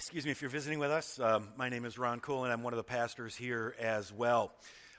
Excuse me if you're visiting with us. Um, my name is Ron Cool, and I'm one of the pastors here as well.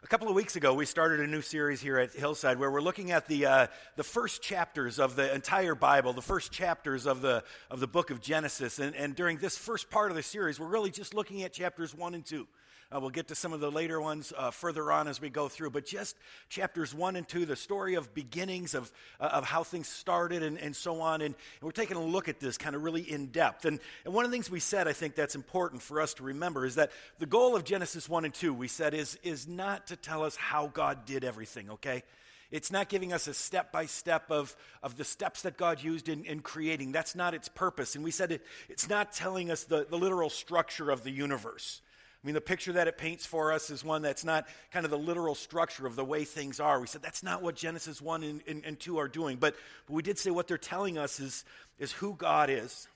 A couple of weeks ago, we started a new series here at Hillside where we're looking at the, uh, the first chapters of the entire Bible, the first chapters of the, of the book of Genesis. And, and during this first part of the series, we're really just looking at chapters 1 and 2. Uh, we'll get to some of the later ones uh, further on as we go through, but just chapters one and two, the story of beginnings of, uh, of how things started and, and so on. And, and, we're taking a look at this kind of really in depth. And, and one of the things we said, I think that's important for us to remember, is that the goal of Genesis 1 and 2, we said, is, is not to tell us how God did everything, okay? It's not giving us a step by step of, of the steps that God used in, in creating. That's not its purpose. And we said it, it's not telling us the, the literal structure of the universe. I mean, the picture that it paints for us is one that's not kind of the literal structure of the way things are. We said that's not what Genesis 1 and, and, and 2 are doing. But, but we did say what they're telling us is, is who God is,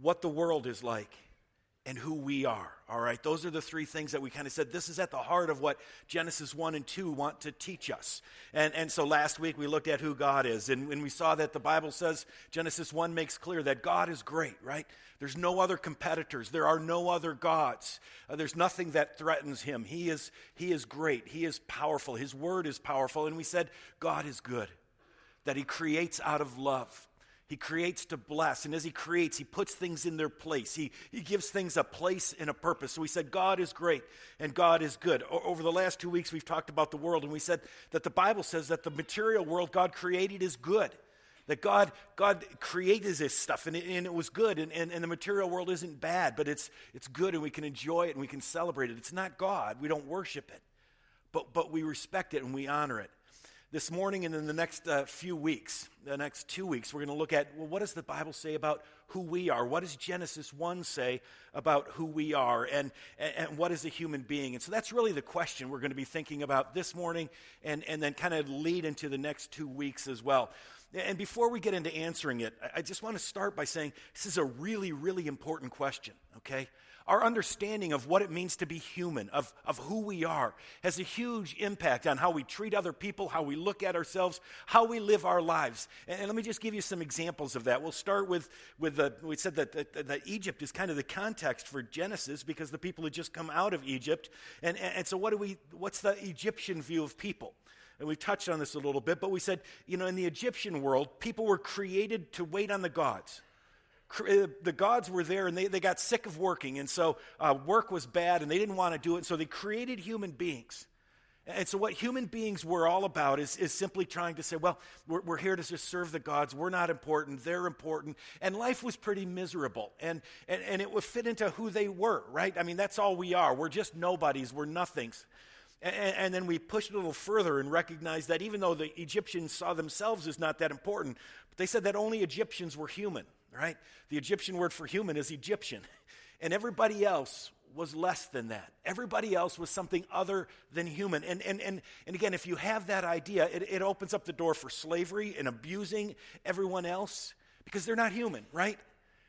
what the world is like, and who we are. All right, those are the three things that we kind of said. This is at the heart of what Genesis 1 and 2 want to teach us. And, and so last week we looked at who God is, and when we saw that the Bible says Genesis 1 makes clear that God is great, right? There's no other competitors, there are no other gods, uh, there's nothing that threatens him. He is, he is great, He is powerful, His word is powerful. And we said God is good, that He creates out of love. He creates to bless. And as He creates, He puts things in their place. He, he gives things a place and a purpose. So we said, God is great and God is good. O- over the last two weeks, we've talked about the world, and we said that the Bible says that the material world God created is good. That God, God created this stuff and it, and it was good, and, and, and the material world isn't bad, but it's, it's good and we can enjoy it and we can celebrate it. It's not God, we don't worship it, but, but we respect it and we honor it this morning and in the next uh, few weeks, the next two weeks, we're going to look at well, what does the Bible say about who we are? What does Genesis 1 say about who we are? And, and, and, what is a human being? And so that's really the question we're going to be thinking about this morning and, and then kind of lead into the next two weeks as well. And before we get into answering it, I just want to start by saying this is a really, really important question, okay? Our understanding of what it means to be human, of, of who we are, has a huge impact on how we treat other people, how we look at ourselves, how we live our lives. And, let me just give you some examples of that. We'll start with, with the, we said that, that, that, Egypt is kind of the context for Genesis because the people had just come out of Egypt. And, and, and so, what do we, what's the Egyptian view of people? And we touched on this a little bit, but we said, you know, in the Egyptian world, people were created to wait on the gods. Uh, the gods were there and they, they got sick of working. And so uh, work was bad and they didn't want to do it. and So they created human beings. And so, what human beings were all about is, is simply trying to say, well, we're, we're, here to just serve the gods. We're not important. They're important. And life was pretty miserable. And, and, and it would fit into who they were, right? I mean, that's all we are. We're just nobodies. We're nothings. And, and then we pushed a little further and recognized that even though the Egyptians saw themselves as not that important, but they said that only Egyptians were human right? The Egyptian word for human is Egyptian. And everybody else was less than that. Everybody else was something other than human. And, and, and, and again, if you have that idea, it, it opens up the door for slavery and abusing everyone else because they're not human, right?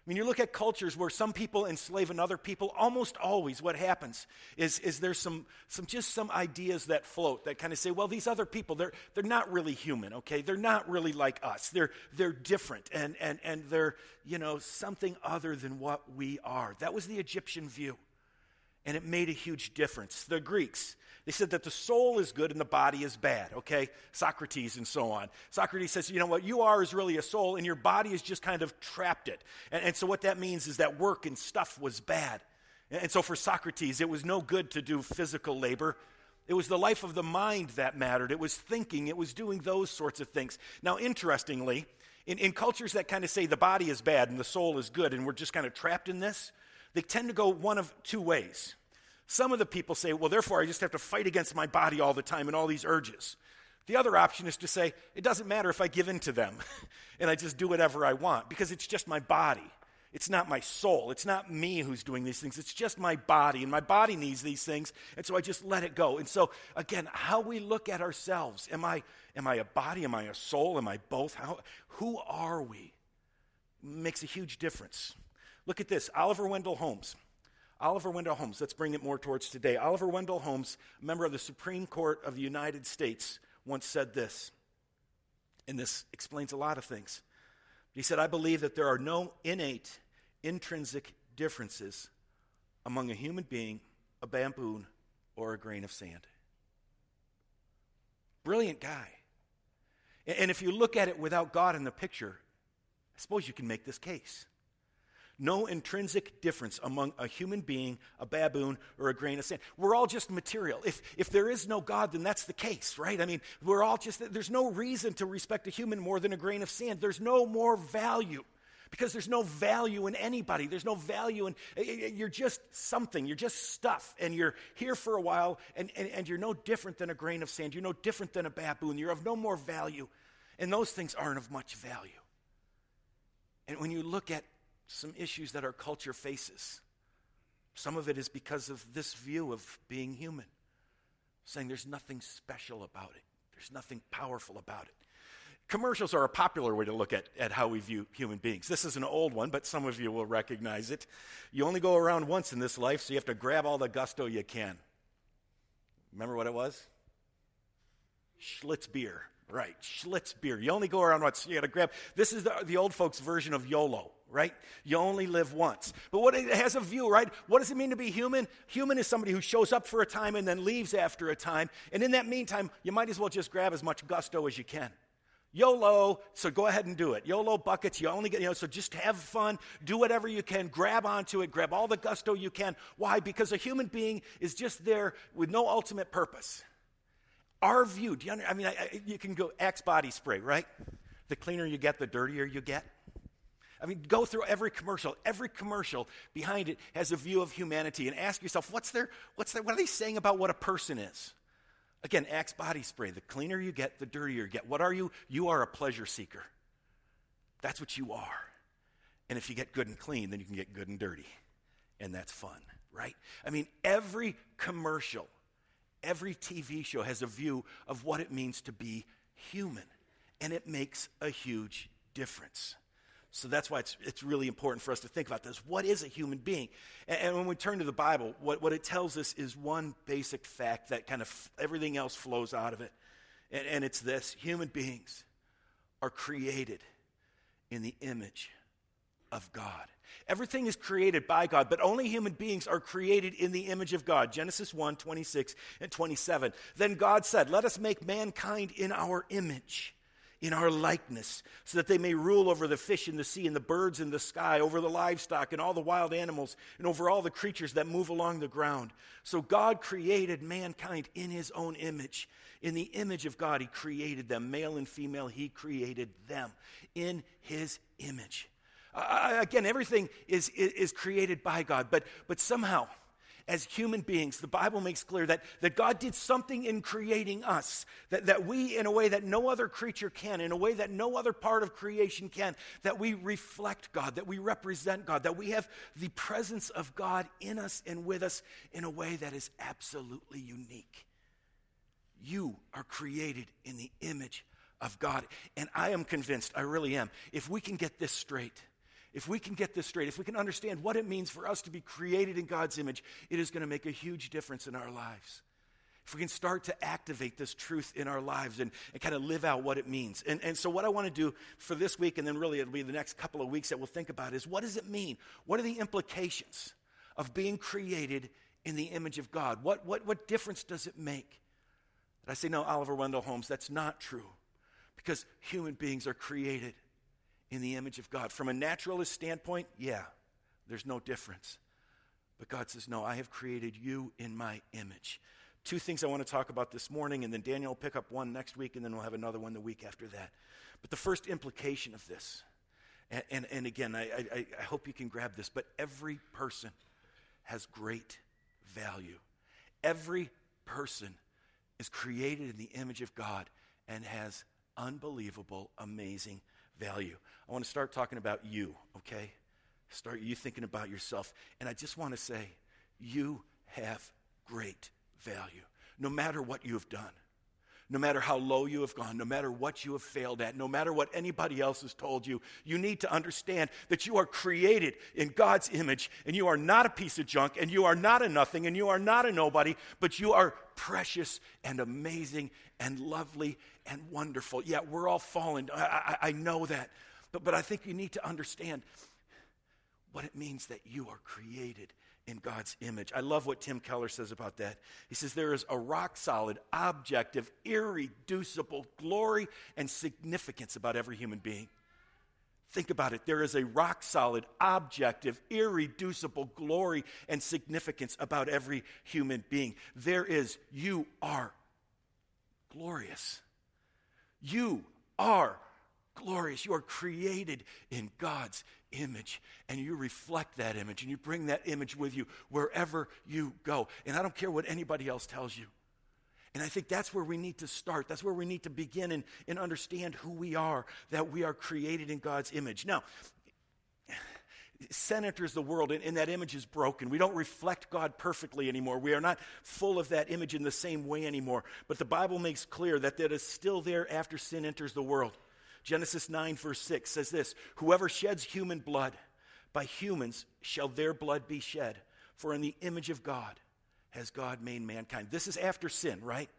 I mean, you look at cultures where some people enslave another people, almost always what happens is, is there's some, some just some ideas that float that kind of say, well, these other people, they're, they're not really human, okay? They're not really like us. They're, they're different and, and, and they're, you know, something other than what we are. That was the Egyptian view. And it made a huge difference. The Greeks, they said that the soul is good and the body is bad, okay? Socrates and so on. Socrates says, you know, what you are is really a soul and your body is just kind of trapped it. And, and so what that means is that work and stuff was bad. And, and so for Socrates, it was no good to do physical labor. It was the life of the mind that mattered. It was thinking, it was doing those sorts of things. Now, interestingly, in, in cultures that kind of say the body is bad and the soul is good and we're just kind of trapped in this, they tend to go one of two ways. Some of the people say, well, therefore, I just have to fight against my body all the time and all these urges. The other option is to say, it doesn't matter if I give in to them and I just do whatever I want because it's just my body. It's not my soul. It's not me who's doing these things. It's just my body, and my body needs these things, and so I just let it go. And so, again, how we look at ourselves am I, am I a body? Am I a soul? Am I both? How, who are we? Makes a huge difference. Look at this Oliver Wendell Holmes. Oliver Wendell Holmes, let's bring it more towards today. Oliver Wendell Holmes, a member of the Supreme Court of the United States, once said this, and this explains a lot of things. He said, I believe that there are no innate, intrinsic differences among a human being, a baboon, or a grain of sand. Brilliant guy. And if you look at it without God in the picture, I suppose you can make this case. No intrinsic difference among a human being, a baboon, or a grain of sand. We're all just material. If, if there is no God, then that's the case, right? I mean, we're all just, there's no reason to respect a human more than a grain of sand. There's no more value because there's no value in anybody. There's no value in, eh, eh, eh, you're just something. You're just stuff. And you're here for a while, and, and, and you're no different than a grain of sand. You're no different than a baboon. You're of no more value. And those things aren't of much value. And when you look at some issues that our culture faces. Some of it is because of this view of being human, saying there's nothing special about it, there's nothing powerful about it. Commercials are a popular way to look at, at how we view human beings. This is an old one, but some of you will recognize it. You only go around once in this life, so you have to grab all the gusto you can. Remember what it was? Schlitz beer. Right, Schlitz beer. You only go around once. You got to grab. This is the, the old folks' version of YOLO, right? You only live once. But what it has a view, right? What does it mean to be human? Human is somebody who shows up for a time and then leaves after a time. And in that meantime, you might as well just grab as much gusto as you can. YOLO, so go ahead and do it. YOLO buckets, you only get, you know, so just have fun, do whatever you can, grab onto it, grab all the gusto you can. Why? Because a human being is just there with no ultimate purpose. Our view, do you under, I mean, I, I, you can go Axe body spray, right? The cleaner you get, the dirtier you get. I mean, go through every commercial. Every commercial behind it has a view of humanity and ask yourself, what's their, what's their, what are they saying about what a person is? Again, Axe body spray. The cleaner you get, the dirtier you get. What are you? You are a pleasure seeker. That's what you are. And if you get good and clean, then you can get good and dirty. And that's fun, right? I mean, every commercial every TV show has a view of what it means to be human, and it makes a huge difference. So that's why it's, it's really important for us to think about this. What is a human being? And, and when we turn to the Bible, what, what it tells us is one basic fact that kind of everything else flows out of it. And, and it's this human beings are created in the image of God. Everything is created by God, but only human beings are created in the image of God. Genesis 1 26 and 27. Then God said, Let us make mankind in our image, in our likeness, so that they may rule over the fish in the sea and the birds in the sky, over the livestock and all the wild animals, and over all the creatures that move along the ground. So God created mankind in his own image. In the image of God, he created them. Male and female, he created them in his image. Uh, again, everything is, is, is created by God, but, but somehow, as human beings, the Bible makes clear that, that God did something in creating us, that, that we, in a way that no other creature can, in a way that no other part of creation can, that we reflect God, that we represent God, that we have the presence of God in us and with us in a way that is absolutely unique. You are created in the image of God. And I am convinced, I really am, if we can get this straight, if we can get this straight, if we can understand what it means for us to be created in God's image, it is going to make a huge difference in our lives. If we can start to activate this truth in our lives and, and kind of live out what it means. And, and so, what I want to do for this week, and then really it'll be the next couple of weeks that we'll think about, is what does it mean? What are the implications of being created in the image of God? What, what, what difference does it make? And I say, no, Oliver Wendell Holmes, that's not true. Because human beings are created in the image of God. From a naturalist standpoint, yeah, there's no difference. But God says, No, I have created you in my image. Two things I want to talk about this morning, and then Daniel will pick up one next week, and then we'll have another one the week after that. But the first implication of this, and, and, and again, I, I, I hope you can grab this, but every person has great value. Every person is created in the image of God and has unbelievable, amazing value. I want to start talking about you, okay? Start you thinking about yourself. And I just want to say, you have great value, no matter what you have done. No matter how low you have gone, no matter what you have failed at, no matter what anybody else has told you, you need to understand that you are created in God's image and you are not a piece of junk and you are not a nothing and you are not a nobody, but you are precious and amazing and lovely and wonderful. Yeah, we're all fallen. I, I, I know that. But, but I think you need to understand what it means that you are created in God's image. I love what Tim Keller says about that. He says there is a rock solid, objective, irreducible glory and significance about every human being. Think about it. There is a rock solid, objective, irreducible glory and significance about every human being. There is, you are glorious. You are glorious. You are created in God's image, and you reflect that image, and you bring that image with you wherever you go. And I don't care what anybody else tells you. And I think that's where we need to start. That's where we need to begin and, and understand who we are, that we are created in God's image. Now, sin enters the world, and, and, that image is broken. We don't reflect God perfectly anymore. We are not full of that image in the same way anymore. But the Bible makes clear that that is still there after sin enters the world. Genesis 9, verse 6 says this Whoever sheds human blood, by humans shall their blood be shed. For in the image of God has God made mankind. This is after sin, right?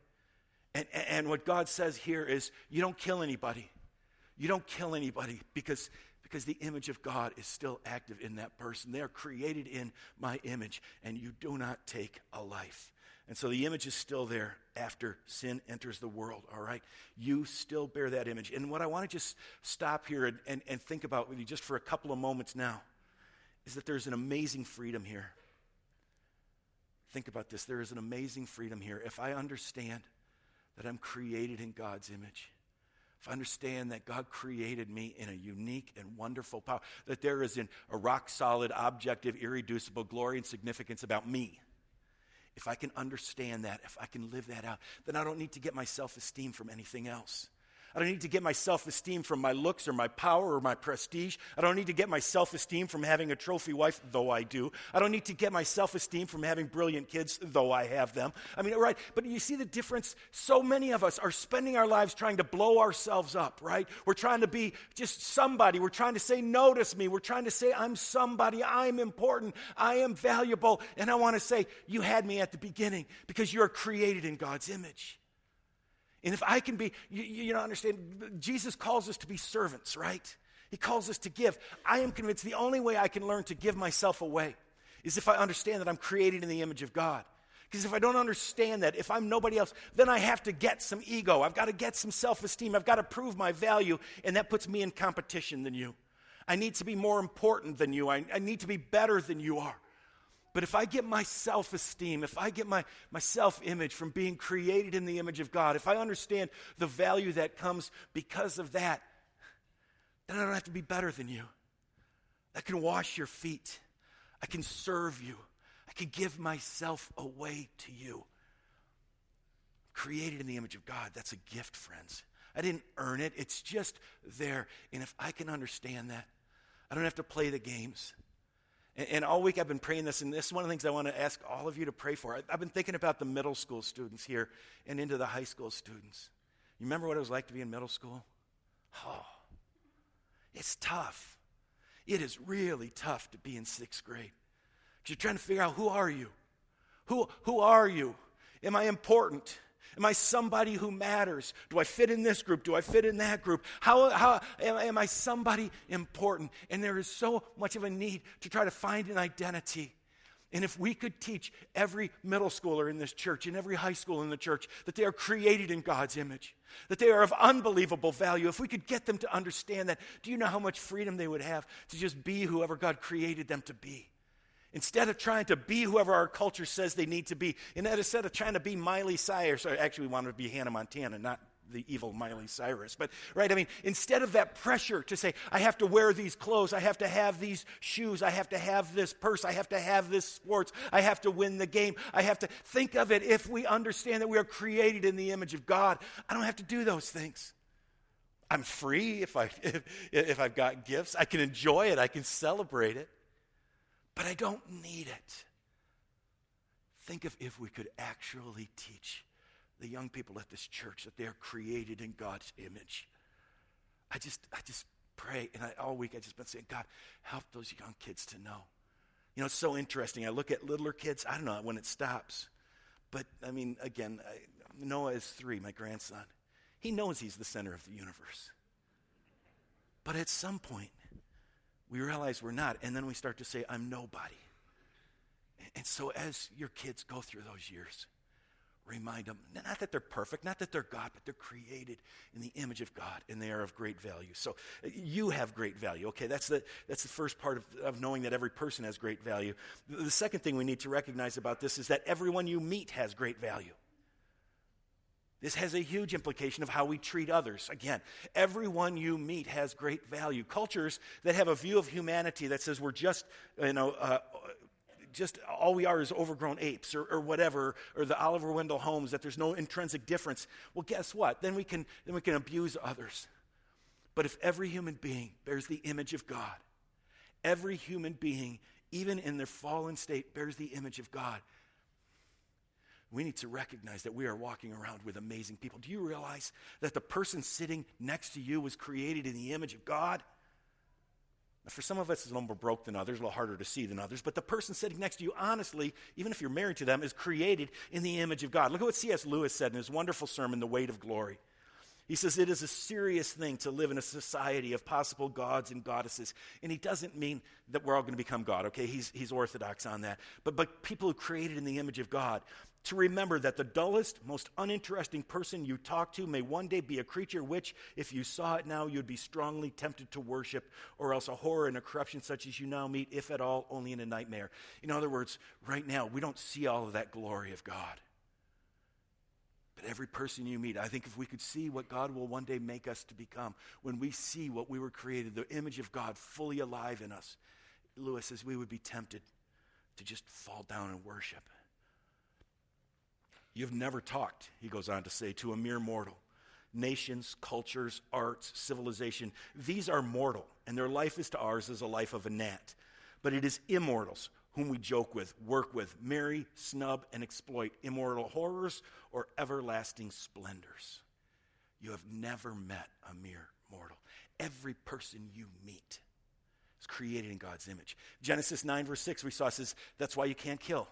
And, and what God says here is you don't kill anybody. You don't kill anybody because, because the image of God is still active in that person. They are created in my image, and you do not take a life. And so the image is still there after sin enters the world, all right? You still bear that image. And what I want to just stop here and, and, and think about with you just for a couple of moments now is that there's an amazing freedom here. Think about this. There is an amazing freedom here. If I understand that I'm created in God's image, if I understand that God created me in a unique and wonderful power, that there is in a rock solid, objective, irreducible glory and significance about me, if I can understand that, if I can live that out, then I don't need to get my self esteem from anything else. I don't need to get my self esteem from my looks or my power or my prestige. I don't need to get my self esteem from having a trophy wife, though I do. I don't need to get my self esteem from having brilliant kids, though I have them. I mean, right, but you see the difference? So many of us are spending our lives trying to blow ourselves up, right? We're trying to be just somebody. We're trying to say, notice me. We're trying to say, I'm somebody. I'm important. I am valuable. And I want to say, you had me at the beginning because you're created in God's image. And if I can be, you, you know, understand, Jesus calls us to be servants, right? He calls us to give. I am convinced the only way I can learn to give myself away is if I understand that I'm created in the image of God. Because if I don't understand that, if I'm nobody else, then I have to get some ego. I've got to get some self esteem. I've got to prove my value, and that puts me in competition than you. I need to be more important than you. I, I need to be better than you are. But if I get my self esteem, if I get my, my self image from being created in the image of God, if I understand the value that comes because of that, then I don't have to be better than you. I can wash your feet, I can serve you, I can give myself away to you. Created in the image of God, that's a gift, friends. I didn't earn it, it's just there. And if I can understand that, I don't have to play the games. And, and, all week I've been praying this, and this is one of the things I want to ask all of you to pray for. I, I've been thinking about the middle school students here and into the high school students. You remember what it was like to be in middle school? Oh, it's tough. It is really tough to be in sixth grade. You're trying to figure out who are you? Who, who are you? Am I important? Am I somebody who matters? Do I fit in this group? Do I fit in that group? How, how am, am I somebody important? And there is so much of a need to try to find an identity. And if we could teach every middle schooler in this church and every high school in the church that they are created in God's image, that they are of unbelievable value, if we could get them to understand that, do you know how much freedom they would have to just be whoever God created them to be? Instead of trying to be whoever our culture says they need to be, instead of trying to be Miley Cyrus, or actually we want to be Hannah Montana, not the evil Miley Cyrus. But, right, I mean, instead of that pressure to say, I have to wear these clothes, I have to have these shoes, I have to have this purse, I have to have this sports, I have to win the game, I have to think of it if we understand that we are created in the image of God. I don't have to do those things. I'm free if, I, if, if I've got gifts. I can enjoy it, I can celebrate it but I don't need it. Think of if we could actually teach the young people at this church that they are created in God's image. I just, I just pray, and I, all week I just been saying, God, help those young kids to know. You know, it's so interesting. I look at littler kids. I don't know when it stops, but I mean, again, I, Noah is three, my grandson. He knows he's the center of the universe. But at some point, we realize we're not. And then we start to say, I'm nobody. And so as your kids go through those years, remind them not that they're perfect, not that they're God, but they're created in the image of God and they are of great value. So uh, you have great value. Okay, that's the, that's the first part of, of knowing that every person has great value. The second thing we need to recognize about this is that everyone you meet has great value. This has a huge implication of how we treat others. Again, everyone you meet has great value. Cultures that have a view of humanity that says we're just, you know, uh, just all we are is overgrown apes or, or whatever, or the Oliver Wendell Holmes, that there's no intrinsic difference. Well, guess what? Then we can, then we can abuse others. But if every human being bears the image of God, every human being, even in their fallen state, bears the image of God, we need to recognize that we are walking around with amazing people. Do you realize that the person sitting next to you was created in the image of God? For some of us, it's a little more broke than others, a little harder to see than others, but the person sitting next to you, honestly, even if you're married to them, is created in the image of God. Look at what C.S. Lewis said in his wonderful sermon, The Weight of Glory. He says it is a serious thing to live in a society of possible gods and goddesses. And he doesn't mean that we're all going to become God, okay? He's, he's orthodox on that. But, but people who created in the image of God to remember that the dullest, most uninteresting person you talk to may one day be a creature which, if you saw it now, you'd be strongly tempted to worship, or else a horror and a corruption such as you now meet, if at all, only in a nightmare. In other words, right now, we don't see all of that glory of God. But every person you meet, I think if we could see what God will one day make us to become, when we see what we were created, the image of God fully alive in us, Lewis says we would be tempted to just fall down and worship. You've never talked, he goes on to say, to a mere mortal. Nations, cultures, arts, civilization, these are mortal, and their life is to ours as a life of a gnat. But it is immortals whom we joke with, work with, marry, snub, and exploit, immortal horrors or everlasting splendors. You have never met a mere mortal. Every person you meet is created in God's image. Genesis 9, verse 6, we saw says, That's why you can't kill.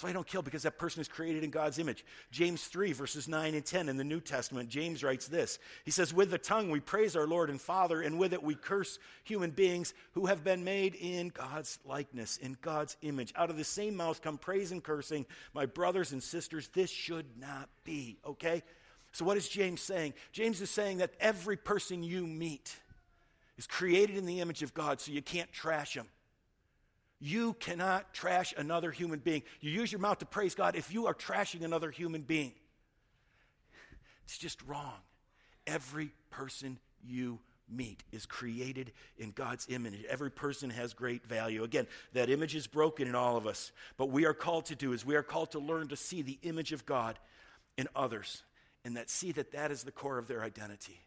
So I don't kill because that person is created in God's image. James 3, verses 9 and 10 in the New Testament, James writes this. He says, With the tongue we praise our Lord and Father, and with it we curse human beings who have been made in God's likeness, in God's image. Out of the same mouth come praise and cursing. My brothers and sisters, this should not be, okay? So what is James saying? James is saying that every person you meet is created in the image of God, so you can't trash them. You cannot trash another human being. You use your mouth to praise God if you are trashing another human being. It's just wrong. Every person you meet is created in God's image. Every person has great value. Again, that image is broken in all of us. But we are called to do is we are called to learn to see the image of God in others and that see that that is the core of their identity.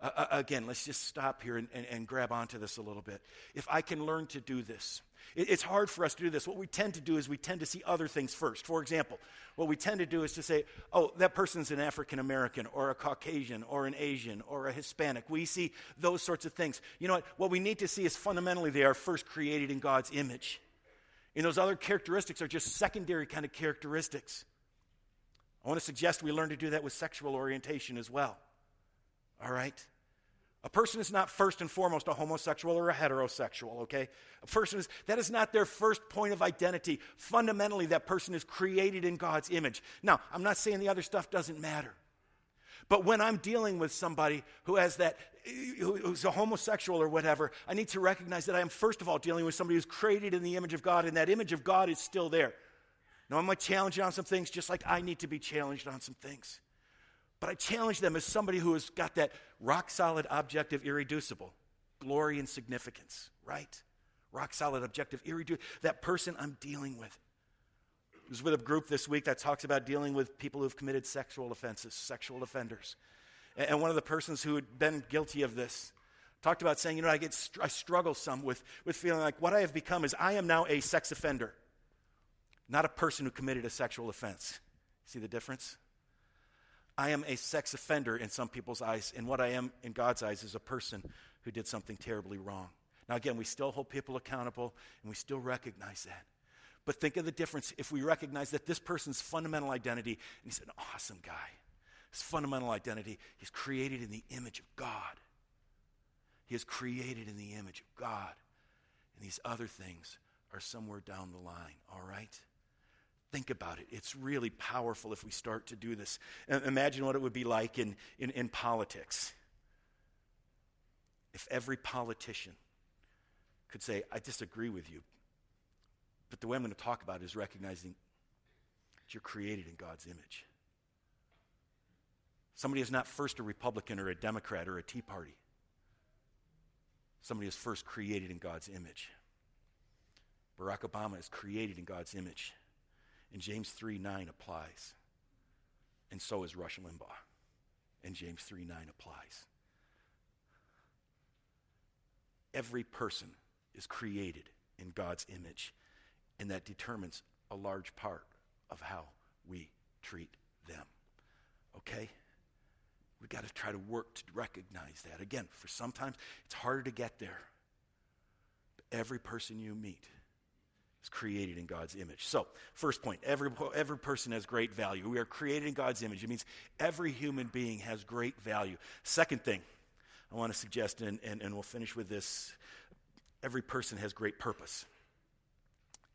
Uh, uh again, let's just stop here and, and, and grab onto this a little bit. If I can learn to do this, it's hard for us to do this. What we tend to do is we tend to see other things first. For example, what we tend to do is to say, oh, that person's an African American or a Caucasian or an Asian or a Hispanic. We see those sorts of things. You know what? What we need to see is fundamentally they are first created in God's image. And those other characteristics are just secondary kind of characteristics. I want to suggest we learn to do that with sexual orientation as well. All right? A person is not first and foremost a homosexual or a heterosexual, okay? A person is, that is not their first point of identity. Fundamentally, that person is created in God's image. Now, I'm not saying the other stuff doesn't matter. But when I'm dealing with somebody who has that, who's a homosexual or whatever, I need to recognize that I am, first of all, dealing with somebody who's created in the image of God, and that image of God is still there. Now, I'm going to challenge you on some things just like I need to be challenged on some things. But I challenge them as somebody who has got that rock solid, objective, irreducible glory and significance, right? Rock solid, objective, irreducible. That person I'm dealing with. I was with a group this week that talks about dealing with people who've committed sexual offenses, sexual offenders. And one of the persons who had been guilty of this talked about saying, you know, I, get, I struggle some with, with feeling like what I have become is I am now a sex offender, not a person who committed a sexual offense. See the difference? I am a sex offender in some people's eyes, and what I am in God's eyes is a person who did something terribly wrong. Now, again, we still hold people accountable, and we still recognize that. But think of the difference if we recognize that this person's fundamental identity, and he's an awesome guy. His fundamental identity, he's created in the image of God. He is created in the image of God. And these other things are somewhere down the line, all right? Think about it. It's really powerful if we start to do this. Imagine what it would be like in, in, in politics. If every politician could say, I disagree with you, but the way I'm going to talk about it is recognizing that you're created in God's image. Somebody is not first a Republican or a Democrat or a Tea Party. Somebody is first created in God's image. Barack Obama is created in God's image. And James 3 9 applies. And so is Rush Limbaugh. And James 3 9 applies. Every person is created in God's image, and that determines a large part of how we treat them. Okay? We've got to try to work to recognize that. Again, for sometimes it's harder to get there. But every person you meet created in God's image. So, first point every, every person has great value. We are created in God's image. It means every human being has great value. Second thing I want to suggest, and, and, and we'll finish with this every person has great purpose.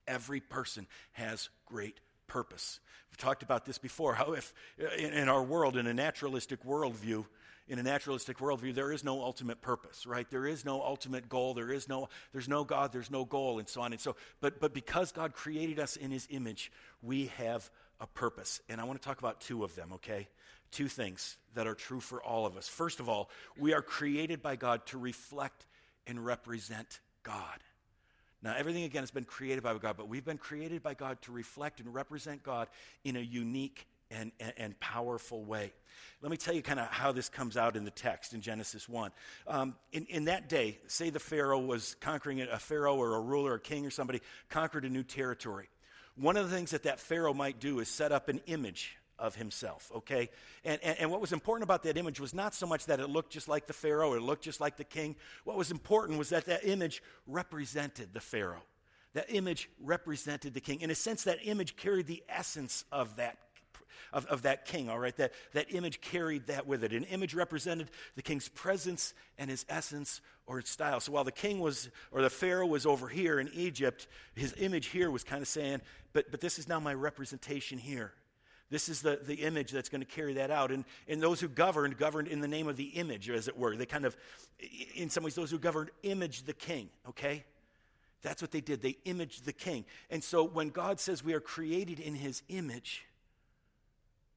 Every person has great purpose. We've talked about this before. How, if in, in our world, in a naturalistic worldview, in a naturalistic worldview, there is no ultimate purpose, right? There is no ultimate goal. There is no, there's no God, there's no goal, and so on. And so, but, but because God created us in his image, we have a purpose. And I want to talk about two of them, okay? Two things that are true for all of us. First of all, we are created by God to reflect and represent God. Now, everything again has been created by God, but we've been created by God to reflect and represent God in a unique and, and, and powerful way. Let me tell you kind of how this comes out in the text in Genesis 1. Um, in, in that day, say the Pharaoh was conquering a Pharaoh or a ruler, a king or somebody, conquered a new territory. One of the things that that Pharaoh might do is set up an image of himself, okay? And, and, and, what was important about that image was not so much that it looked just like the Pharaoh or it looked just like the king. What was important was that that image represented the Pharaoh. That image represented the king. In a sense, that image carried the essence of that of, of that king, all right? That, that image carried that with it. An image represented the king's presence and his essence or its style. So while the king was, or the Pharaoh was over here in Egypt, his image here was kind of saying, but, but this is now my representation here. This is the, the image that's going to carry that out. And, and those who governed, governed in the name of the image, as it were. They kind of, in some ways, those who governed imaged the king, okay? That's what they did. They imaged the king. And so when God says we are created in his image,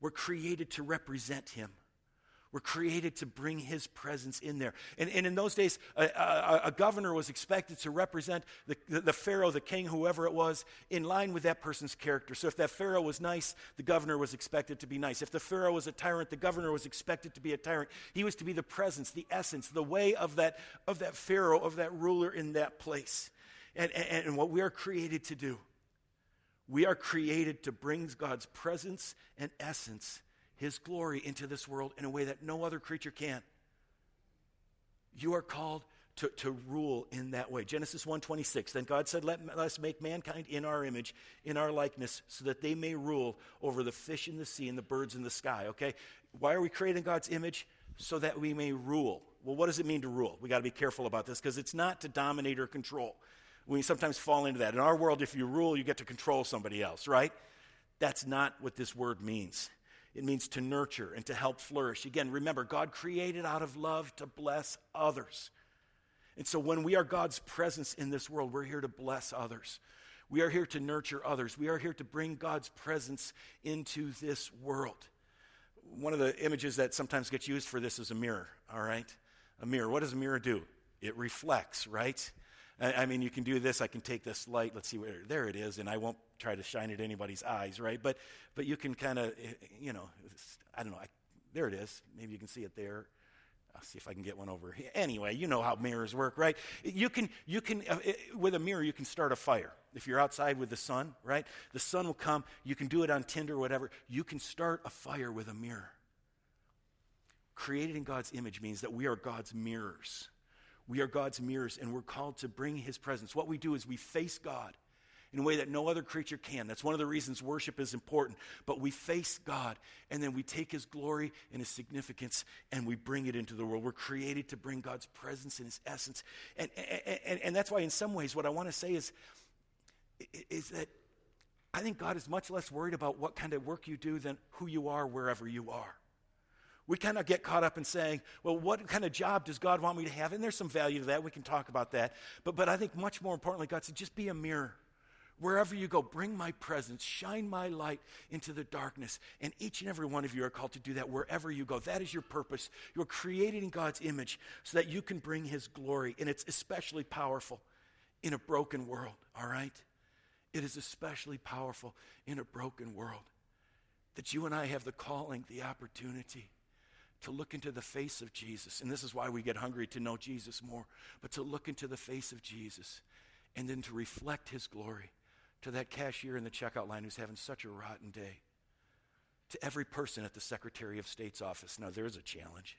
we're created to represent him. We're created to bring his presence in there. And, and in those days, a, a, a governor was expected to represent the, the, the, pharaoh, the king, whoever it was, in line with that person's character. So if that pharaoh was nice, the governor was expected to be nice. If the pharaoh was a tyrant, the governor was expected to be a tyrant. He was to be the presence, the essence, the way of that, of that pharaoh, of that ruler in that place. And, and, and what we are created to do, we are created to bring God's presence and essence his glory into this world in a way that no other creature can. You are called to, to rule in that way. Genesis 1:26. Then God said, Let us make mankind in our image, in our likeness, so that they may rule over the fish in the sea and the birds in the sky. Okay? Why are we creating God's image? So that we may rule. Well, what does it mean to rule? We got to be careful about this because it's not to dominate or control. We sometimes fall into that. In our world, if you rule, you get to control somebody else, right? That's not what this word means. It means to nurture and to help flourish. Again, remember, God created out of love to bless others. And so when we are God's presence in this world, we're here to bless others. We are here to nurture others. We are here to bring God's presence into this world. One of the images that sometimes gets used for this is a mirror, all right? A mirror. What does a mirror do? It reflects, right? I mean, you can do this. I can take this light. Let's see where. There it is. And I won't try to shine it anybody's eyes, right? But, but you can kind of, you know, I don't know. I, there it is. Maybe you can see it there. I'll see if I can get one over here. Anyway, you know how mirrors work, right? You can, you can, uh, with a mirror, you can start a fire. If you're outside with the sun, right? The sun will come. You can do it on tinder or whatever. You can start a fire with a mirror. Created in God's image means that we are God's mirrors. We are God's mirrors, and we're called to bring His presence. What we do is we face God in a way that no other creature can. That's one of the reasons worship is important. But we face God, and then we take His glory and His significance, and we bring it into the world. We're created to bring God's presence and His essence. And, and, and, and that's why, in some ways, what I want to say is, is that I think God is much less worried about what kind of work you do than who you are wherever you are. We kind of get caught up in saying, well, what kind of job does God want me to have? And there's some value to that. We can talk about that. But, but I think much more importantly, God said, just be a mirror. Wherever you go, bring my presence, shine my light into the darkness. And each and every one of you are called to do that wherever you go. That is your purpose. You're created in God's image so that you can bring his glory. And it's especially powerful in a broken world, all right? It is especially powerful in a broken world that you and I have the calling, the opportunity to look into the face of Jesus. And this is why we get hungry to know Jesus more, but to look into the face of Jesus and then to reflect his glory to that cashier in the checkout line who's having such a rotten day, to every person at the Secretary of State's office. Now, there's a challenge.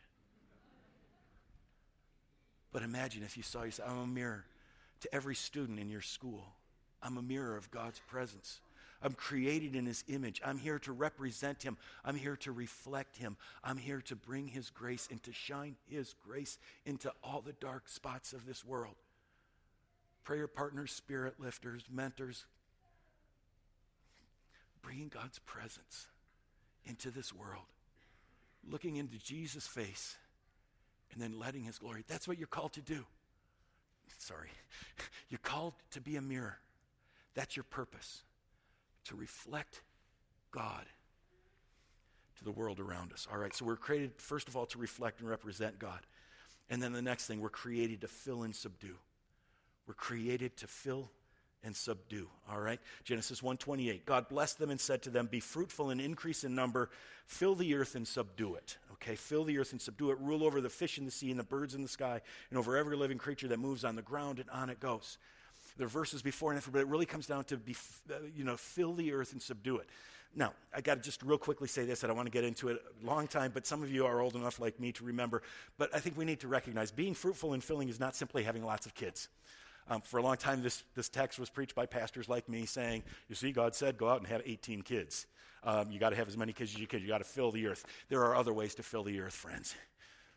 But imagine if you saw yourself, I'm a mirror to every student in your school. I'm a mirror of God's presence. I'm created in his image. I'm here to represent him. I'm here to reflect him. I'm here to bring his grace and to shine his grace into all the dark spots of this world. Prayer partners, spirit lifters, mentors, bringing God's presence into this world, looking into Jesus' face, and then letting his glory. That's what you're called to do. Sorry. You're called to be a mirror. That's your purpose to reflect God to the world around us. All right, so we're created, first of all, to reflect and represent God. And then the next thing, we're created to fill and subdue. We're created to fill and subdue all right genesis 128 god blessed them and said to them be fruitful and increase in number fill the earth and subdue it okay fill the earth and subdue it rule over the fish in the sea and the birds in the sky and over every living creature that moves on the ground and on it goes there are verses before and after, but it really comes down to be, uh, you know, fill the earth and subdue it. Now, I got to just real quickly say this, I want to get into it a long time, but some of you are old enough like me to remember. But I think we need to recognize being fruitful and filling is not simply having lots of kids. Um, for a long time, this, this text was preached by pastors like me saying, You see, God said, go out and have 18 kids. Um, you got to have as many kids as you can. You got to fill the earth. There are other ways to fill the earth, friends.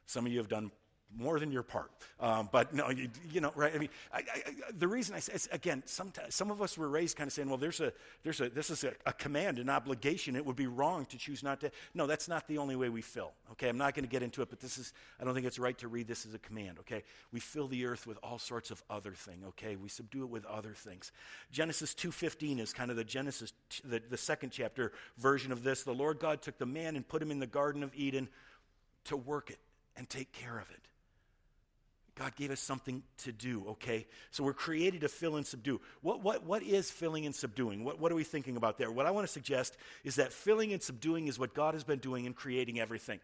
Some of you have done more than your part. Um, but no, you, you, know, right? I mean, I, I, the reason I say again, sometimes, some of us were raised kind of saying, well, there's a, there's a, this is a, a, command, an obligation. It would be wrong to choose not to. No, that's not the only way we fill. Okay, I'm not going to get into it, but this is, I don't think it's right to read this as a command. Okay, we fill the earth with all sorts of other thing. Okay, we subdue it with other things. Genesis 2:15 is kind of the Genesis, the, the second chapter version of this. The Lord God took the man and put him in the Garden of Eden to work it and take care of it. God gave us something to do, okay? So we're created to fill and subdue. What, what, what is filling and subduing? What, what are we thinking about there? What I want to suggest is that filling and subduing is what God has been doing in creating everything.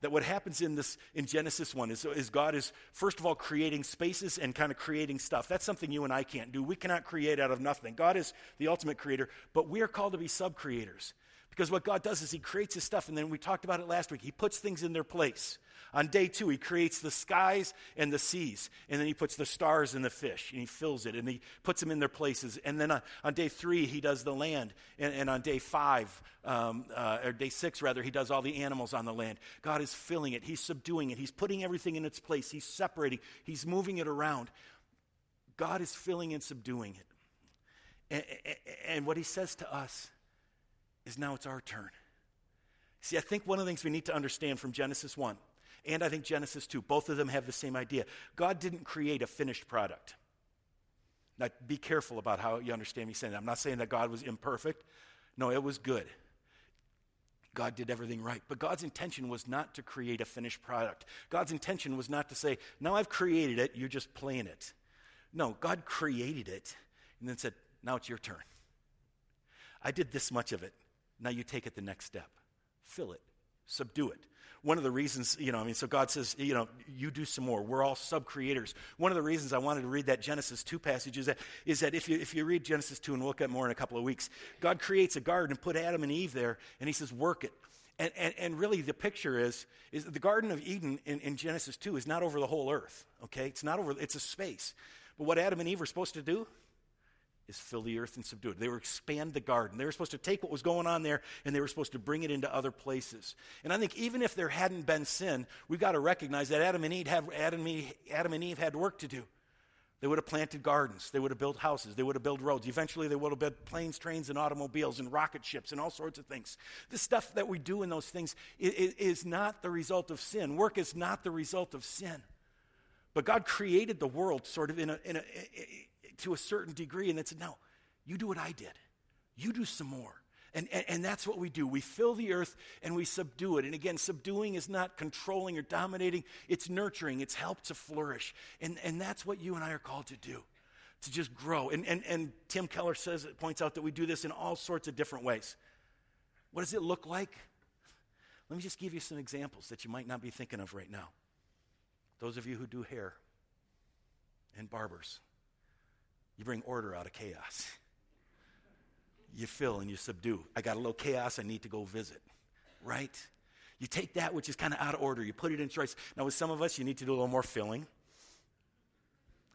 That what happens in this in Genesis 1 is, is God is first of all creating spaces and kind of creating stuff. That's something you and I can't do. We cannot create out of nothing. God is the ultimate creator, but we are called to be sub-creators. Because what God does is He creates His stuff, and then we talked about it last week. He puts things in their place. On day two, he creates the skies and the seas, and then he puts the stars and the fish, and he fills it, and he puts them in their places. And then on, on day three, he does the land, and, and on day five, um, uh, or day six rather, he does all the animals on the land. God is filling it, he's subduing it, he's putting everything in its place, he's separating, he's moving it around. God is filling and subduing it. And, and, and what he says to us is now it's our turn. See, I think one of the things we need to understand from Genesis 1 and I think Genesis 2. Both of them have the same idea. God didn't create a finished product. Now, be careful about how you understand me saying that. I'm not saying that God was imperfect. No, it was good. God did everything right. But God's intention was not to create a finished product. God's intention was not to say, now I've created it, you're just playing it. No, God created it and then said, now it's your turn. I did this much of it. Now you take it the next step. Fill it, subdue it one of the reasons, you know, I mean, so God says, you know, you do some more. We're all sub creators. One of the reasons I wanted to read that Genesis 2 passage is that, is that if, you, if you read Genesis 2, and we'll at more in a couple of weeks, God creates a garden and put Adam and Eve there, and he says, work it. And, and, and really, the picture is, is the Garden of Eden in, in Genesis 2 is not over the whole earth, okay? It's not over, it's a space. But what Adam and Eve are supposed to do is fill the earth and subdue it. They were expand the garden. They were supposed to take what was going on there and they were supposed to bring it into other places. And I think even if there hadn't been sin, we've got to recognize that Adam and Eve, have, Adam, and Eve had work to do. They would have planted gardens. They would have built houses. They would have built roads. Eventually, they would have built planes, trains, and automobiles and rocket ships and all sorts of things. The stuff that we do in those things is, is not the result of sin. Work is not the result of sin. But God created the world sort of in a, in a, to a certain degree and then said, No, you do what I did. You do some more. And, and, and, that's what we do. We fill the earth and we subdue it. And again, subduing is not controlling or dominating, it's nurturing, it's help to flourish. And, and that's what you and I are called to do, to just grow. And, and, and Tim Keller says, it points out that we do this in all sorts of different ways. What does it look like? Let me just give you some examples that you might not be thinking of right now. Those of you who do hair and barbers, you bring order out of chaos you fill and you subdue. I got a little chaos, I need to go visit, right? You take that which is kind of out of order, you put it in choice. Now, with some of us, you need to do a little more filling.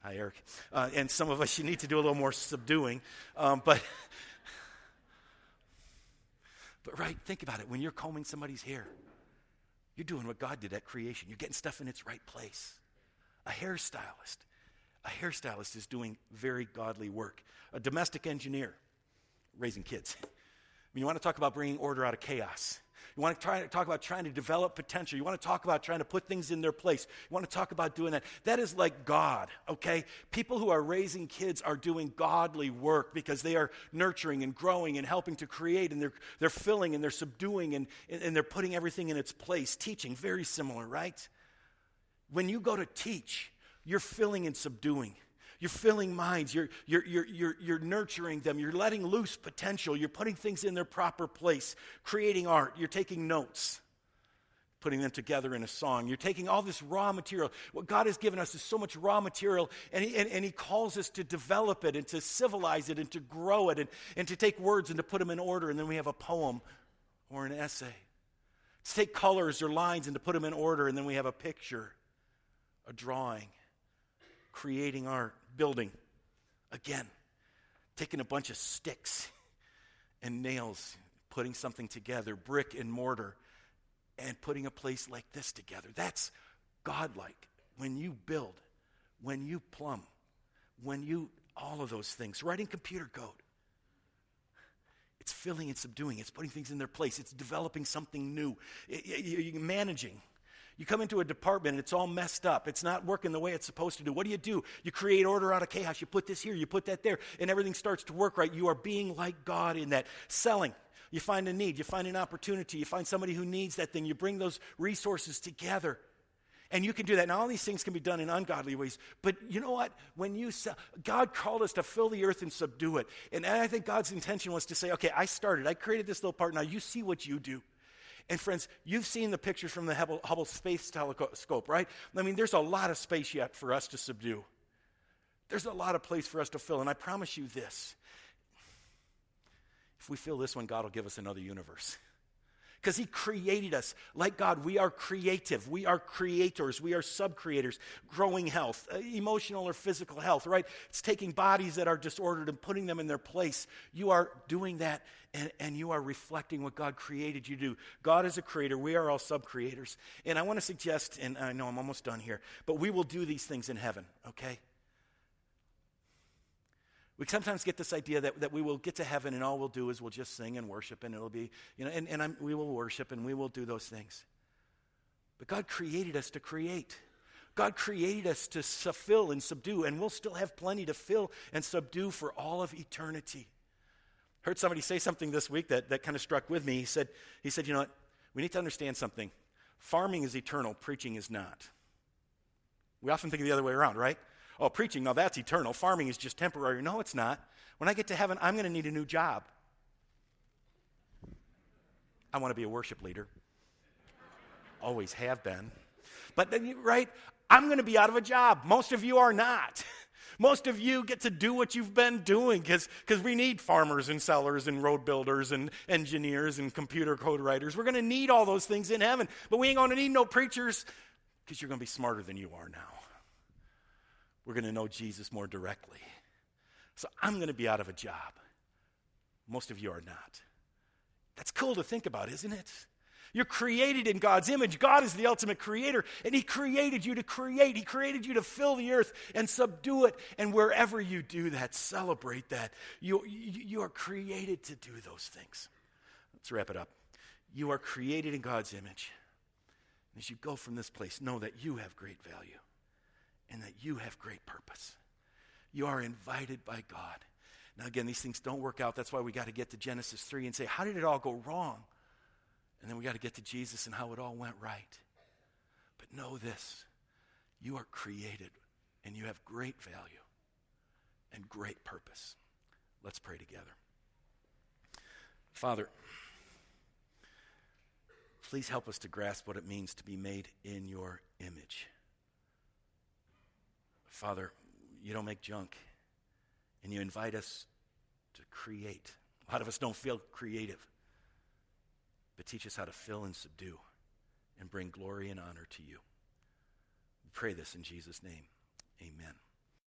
Hi, Eric. Uh, and some of us, you need to do a little more subduing. Um, but, but, right, think about it. When you're combing somebody's hair, you're doing what God did at creation. You're getting stuff in its right place. A hairstylist. A hairstylist is doing very godly work. A domestic engineer raising kids. I mean, you want to talk about bringing order out of chaos. You want to to talk about trying to develop potential. You want to talk about trying to put things in their place. You want to talk about doing that. That is like God, okay? People who are raising kids are doing godly work because they are nurturing and growing and helping to create and they're, they're filling and they're subduing and, and they're putting everything in its place. Teaching, very similar, right? When you go to teach, you're filling and subduing. You're filling minds. You're, you're, you're, you're, you're nurturing them. You're letting loose potential. You're putting things in their proper place, creating art. You're taking notes, putting them together in a song. You're taking all this raw material. What God has given us is so much raw material, and He, and, and he calls us to develop it and to civilize it and to grow it and, and to take words and to put them in order. And then we have a poem or an essay. To take colors or lines and to put them in order, and then we have a picture, a drawing, creating art building. Again, taking a bunch of sticks and nails, putting something together, brick and mortar, and putting a place like this together. That's godlike. When you build, when you plumb, when you, all of those things, writing computer code. It's filling and subduing. It's putting things in their place. It's developing something new. It, managing. You come into a department and it's all messed up. It's not working the way it's supposed to do. What do you do? You create order out of chaos. You put this here, you put that there, and everything starts to work right. You are being like God in that. Selling. You find a need, you find an opportunity, you find somebody who needs that thing. You bring those resources together. And you can do that. Now, all these things can be done in ungodly ways. But you know what? When you sell, God called us to fill the earth and subdue it. And I think God's intention was to say, okay, I started, I created this little part. Now you see what you do. And friends, you've seen the pictures from the Hubble, Hubble Space Telescope, right? I mean, there's a lot of space yet for us to subdue. There's a lot of place for us to fill. And I promise you this if we fill this one, God will give us another universe because He created us. Like God, we are creative. We are creators. We are sub creators. Growing health, uh, emotional or physical health, right? It's taking bodies that are disordered and putting them in their place. You are doing that and, and you are reflecting what God created you to do. God is a creator. We are all sub creators. And I want to suggest, and I know I'm almost done here, but we will do these things in heaven, okay? We sometimes get this idea that, that we will get to heaven and all we'll do is we'll just sing and worship and it'll be, you know, and, and I'm, we will worship and we will do those things. But God created us to create. God created us to fulfill and subdue, and we'll still have plenty to fill and subdue for all of eternity. Heard somebody say something this week that, that kind of struck with me. He said, he said, you know what? We need to understand something. Farming is eternal, preaching is not. We often think of the other way around, right? Oh, preaching, now that's eternal. Farming is just temporary. No, it's not. When I get to heaven, I'm going to need a new job. I want to be a worship leader. Always have been. But, then right, I'm going to be out of a job. Most of you are not. Most of you get to do what you've been doing because we need farmers and sellers and road builders and engineers and computer code writers. We're going to need all those things in heaven. But we ain't going to need no preachers because you're going to be smarter than you are now we're going to know Jesus more directly. So I'm going to be out of a job. Most of you are not. That's cool to think about, isn't it? You're created in God's image. God is the ultimate creator, and He created you to create. He created you to fill the earth and subdue it. And wherever you do that, celebrate that. You, you, are created to do those things. Let's wrap it up. You are created in God's image. As you go from this place, know that you have great value and that you have great purpose. You are invited by God. Now, again, these things don't work out. That's why we got to get to Genesis 3 and say, how did it all go wrong? And then we got to get to Jesus and how it all went right. But know this you are created and you have great value and great purpose. Let's pray together. Father, please help us to grasp what it means to be made in your image. Father, you don't make junk, and you invite us to create. A lot of us don't feel creative, but teach us how to fill and subdue and bring glory and honor to you. We pray this in Jesus' name. Amen.